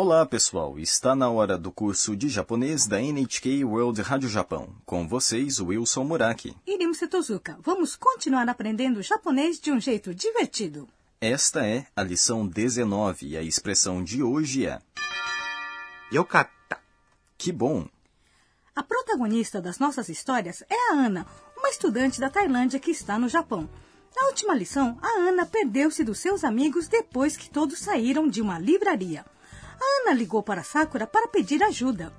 Olá, pessoal! Está na hora do curso de japonês da NHK World Rádio Japão. Com vocês, Wilson Muraki. Irim Setozuka, vamos continuar aprendendo japonês de um jeito divertido. Esta é a lição 19 e a expressão de hoje é... Yokatta. Que bom! A protagonista das nossas histórias é a Ana, uma estudante da Tailândia que está no Japão. Na última lição, a Ana perdeu-se dos seus amigos depois que todos saíram de uma livraria. A Ana ligou para Sakura para pedir ajuda.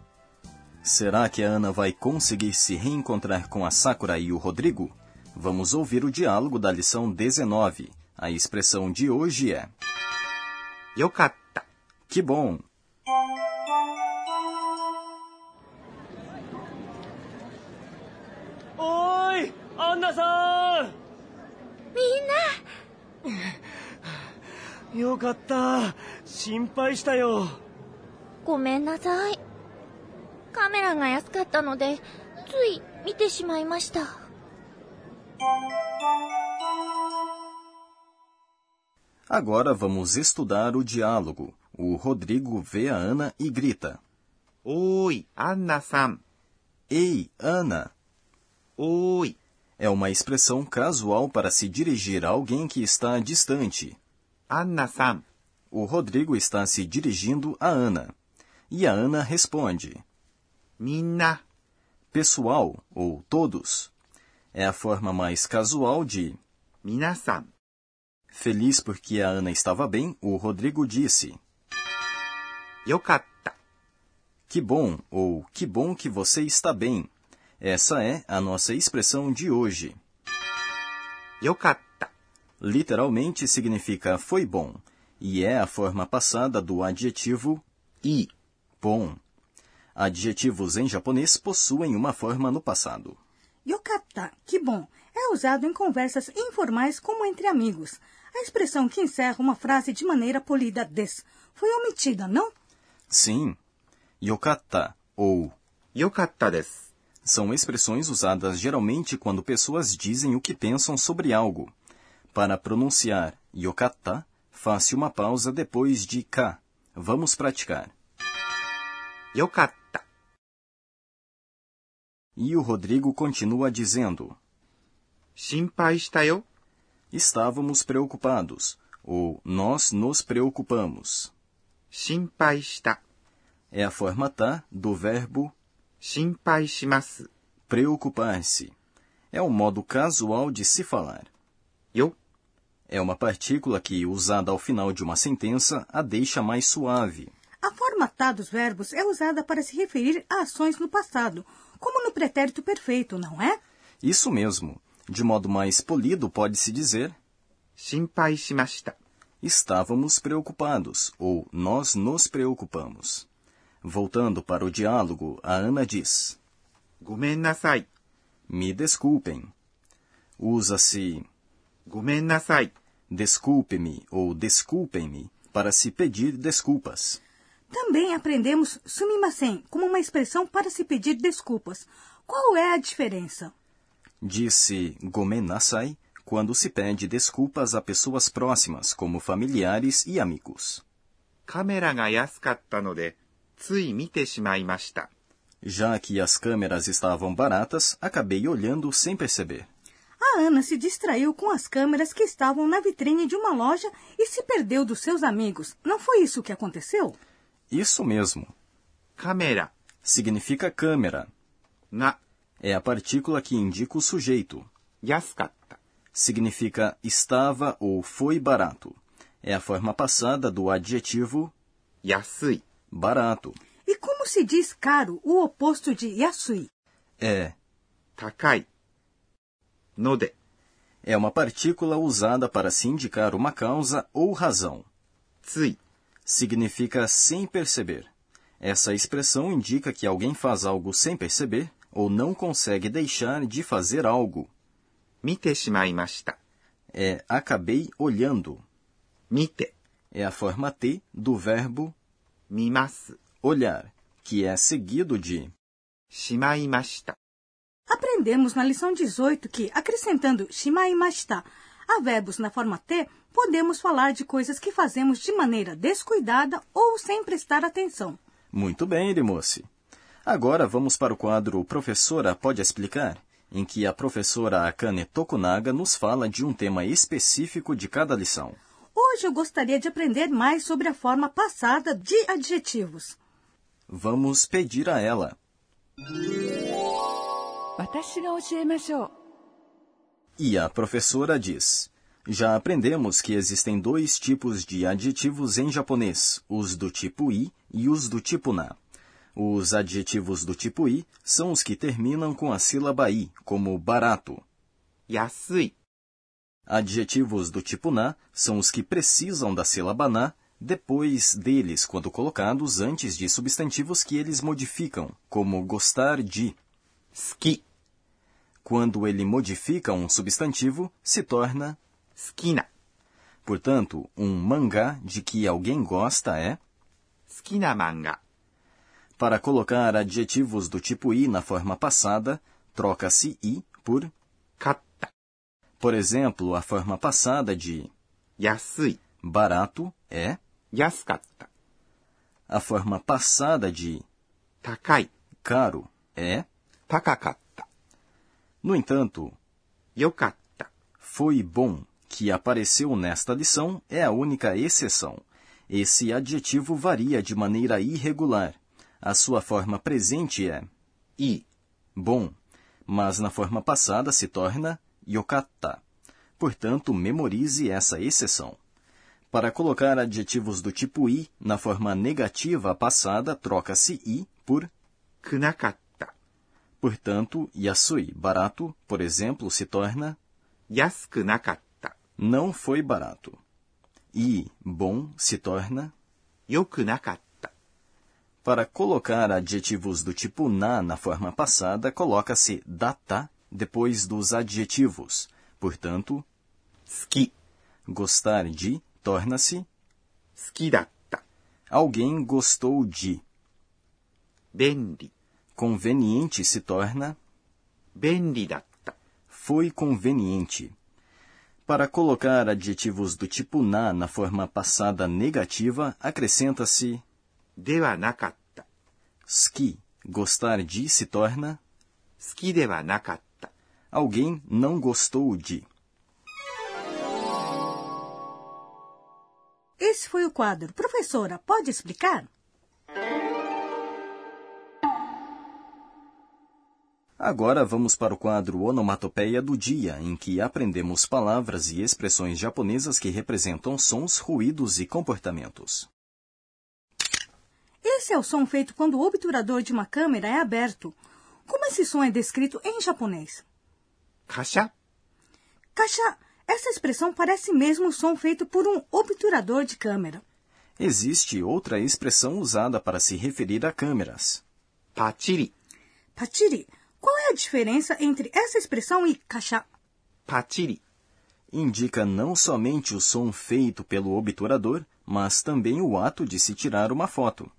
Será que a Ana vai conseguir se reencontrar com a Sakura e o Rodrigo? Vamos ouvir o diálogo da lição 19. A expressão de hoje é よかった。 que bom. おーいアンナさんみんなよかった心配したよ ごめんなさい。カメラが安かったので、つい見てしまいました。 Agora vamos estudar o diálogo. O Rodrigo vê a Ana e grita: おーい、アンナさん。 Ei, Ana! おーい、 É uma expressão casual para se dirigir a alguém que está distante. アンナさん。 O Rodrigo está se dirigindo a Ana. e a Ana responde: Minna. Pessoal ou todos. É a forma mais casual de Minasan. Feliz porque a Ana estava bem, o Rodrigo disse: Yokatta. Que bom ou que bom que você está bem. Essa é a nossa expressão de hoje. Yokatta. Literalmente significa foi bom e é a forma passada do adjetivo i bom, Adjetivos em japonês possuem uma forma no passado. Yokata, que bom, é usado em conversas informais como entre amigos. A expressão que encerra uma frase de maneira polida des foi omitida, não? Sim. Yokata ou Yokata des são expressões usadas geralmente quando pessoas dizem o que pensam sobre algo. Para pronunciar yokata, faça uma pausa depois de ka. Vamos praticar. よかった。 E o Rodrigo continua dizendo: 心配したよ。 Estávamos preocupados, ou nós nos preocupamos. 心配した。 É a forma tá do verbo 心配します。 preocupar-se. É um modo casual de se falar. よ、 É uma partícula que, usada ao final de uma sentença, a deixa mais suave. A forma tá dos verbos é usada para se referir a ações no passado, como no pretérito perfeito, não é? Isso mesmo. De modo mais polido, pode-se dizer 心配しました。 estávamos preocupados ou nós nos preocupamos. Voltando para o diálogo, a Ana diz: ごめんなさい。 Me desculpem. Usa-se ごめんなさい。 desculpe-me ou desculpem-me para se pedir desculpas. Também aprendemos sumimasen como uma expressão para se pedir desculpas. Qual é a diferença? Disse gomenasai quando se pede desculpas a pessoas próximas, como familiares e amigos. Já que as câmeras estavam baratas, acabei olhando sem perceber. A Ana se distraiu com as câmeras que estavam na vitrine de uma loja e se perdeu dos seus amigos. Não foi isso que aconteceu? Isso mesmo. Câmera significa câmera. Na é a partícula que indica o sujeito. Yasukatta significa estava ou foi barato. É a forma passada do adjetivo yasui, barato. E como se diz caro, o oposto de yasui? É takai. Node é uma partícula usada para se indicar uma causa ou razão. Tsui significa sem perceber. Essa expressão indica que alguém faz algo sem perceber ou não consegue deixar de fazer algo. Mite shimaimashita. É acabei olhando. Mite é a forma T do verbo mimasu, olhar, que é seguido de shimaimashita. Aprendemos na lição 18 que, acrescentando shimaimashita há verbos na forma T, podemos falar de coisas que fazemos de maneira descuidada ou sem prestar atenção. Muito bem, Irimoce. Agora vamos para o quadro Professora Pode Explicar, em que a professora Akane Tokunaga nos fala de um tema específico de cada lição. Hoje eu gostaria de aprender mais sobre a forma passada de adjetivos. Vamos pedir a ela. E a professora diz: Já aprendemos que existem dois tipos de adjetivos em japonês, os do tipo i e os do tipo na. Os adjetivos do tipo i são os que terminam com a sílaba i, como barato. Yasui. Adjetivos do tipo na são os que precisam da sílaba na depois deles, quando colocados antes de substantivos que eles modificam, como gostar de. Ski quando ele modifica um substantivo, se torna skina. Portanto, um mangá de que alguém gosta é skina manga. Para colocar adjetivos do tipo i na forma passada, troca-se i por katta. Por exemplo, a forma passada de yasui, barato, é yasukatta. A forma passada de takai, caro, é takakatta. No entanto, Yokata foi bom que apareceu nesta lição é a única exceção. Esse adjetivo varia de maneira irregular. A sua forma presente é i, bom, mas na forma passada se torna yokata. Portanto, memorize essa exceção. Para colocar adjetivos do tipo i na forma negativa passada, troca-se i por kunakata. portanto, yasui, barato, por exemplo, se torna 安くなかった、 não foi barato. E bom se torna. 良くなかった、 Para colocar adjetivos do tipo na na forma passada, coloca-se data depois dos adjetivos. Portanto, 好き、 gostar de torna-se 好きだった、 alguém gostou de. 便利、 Conveniente se torna 便利だった、 foi conveniente. Para colocar adjetivos do tipo na na forma passada negativa, acrescenta-se ではなかった、 ski. Gostar de se torna 好きではなかった、 alguém não gostou de. Esse foi o quadro. Professora, pode explicar? Agora vamos para o quadro Onomatopeia do Dia, em que aprendemos palavras e expressões japonesas que representam sons, ruídos e comportamentos. Esse é o som feito quando o obturador de uma câmera é aberto. Como esse som é descrito em japonês? Kasha. Kasha. Essa expressão parece mesmo o som feito por um obturador de câmera. Existe outra expressão usada para se referir a câmeras. Patiri. Patiri a diferença entre essa expressão e cachá? Patiri indica não somente o som feito pelo obturador, mas também o ato de se tirar uma foto.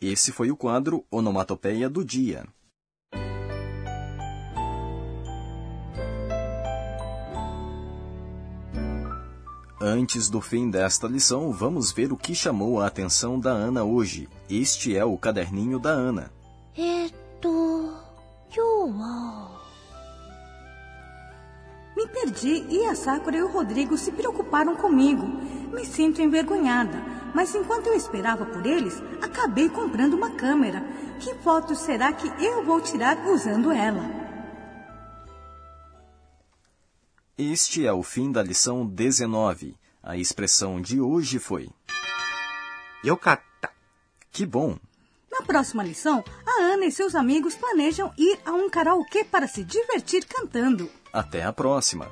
Esse foi o quadro Onomatopeia do Dia. Antes do fim desta lição, vamos ver o que chamou a atenção da Ana hoje. Este é o caderninho da Ana. É Me perdi e a Sakura e o Rodrigo se preocuparam comigo. Me sinto envergonhada, mas enquanto eu esperava por eles, acabei comprando uma câmera. Que fotos será que eu vou tirar usando ela? Este é o fim da lição 19. A expressão de hoje foi. Yokata. Que bom! Na próxima lição, a Ana e seus amigos planejam ir a um karaokê para se divertir cantando. Até a próxima!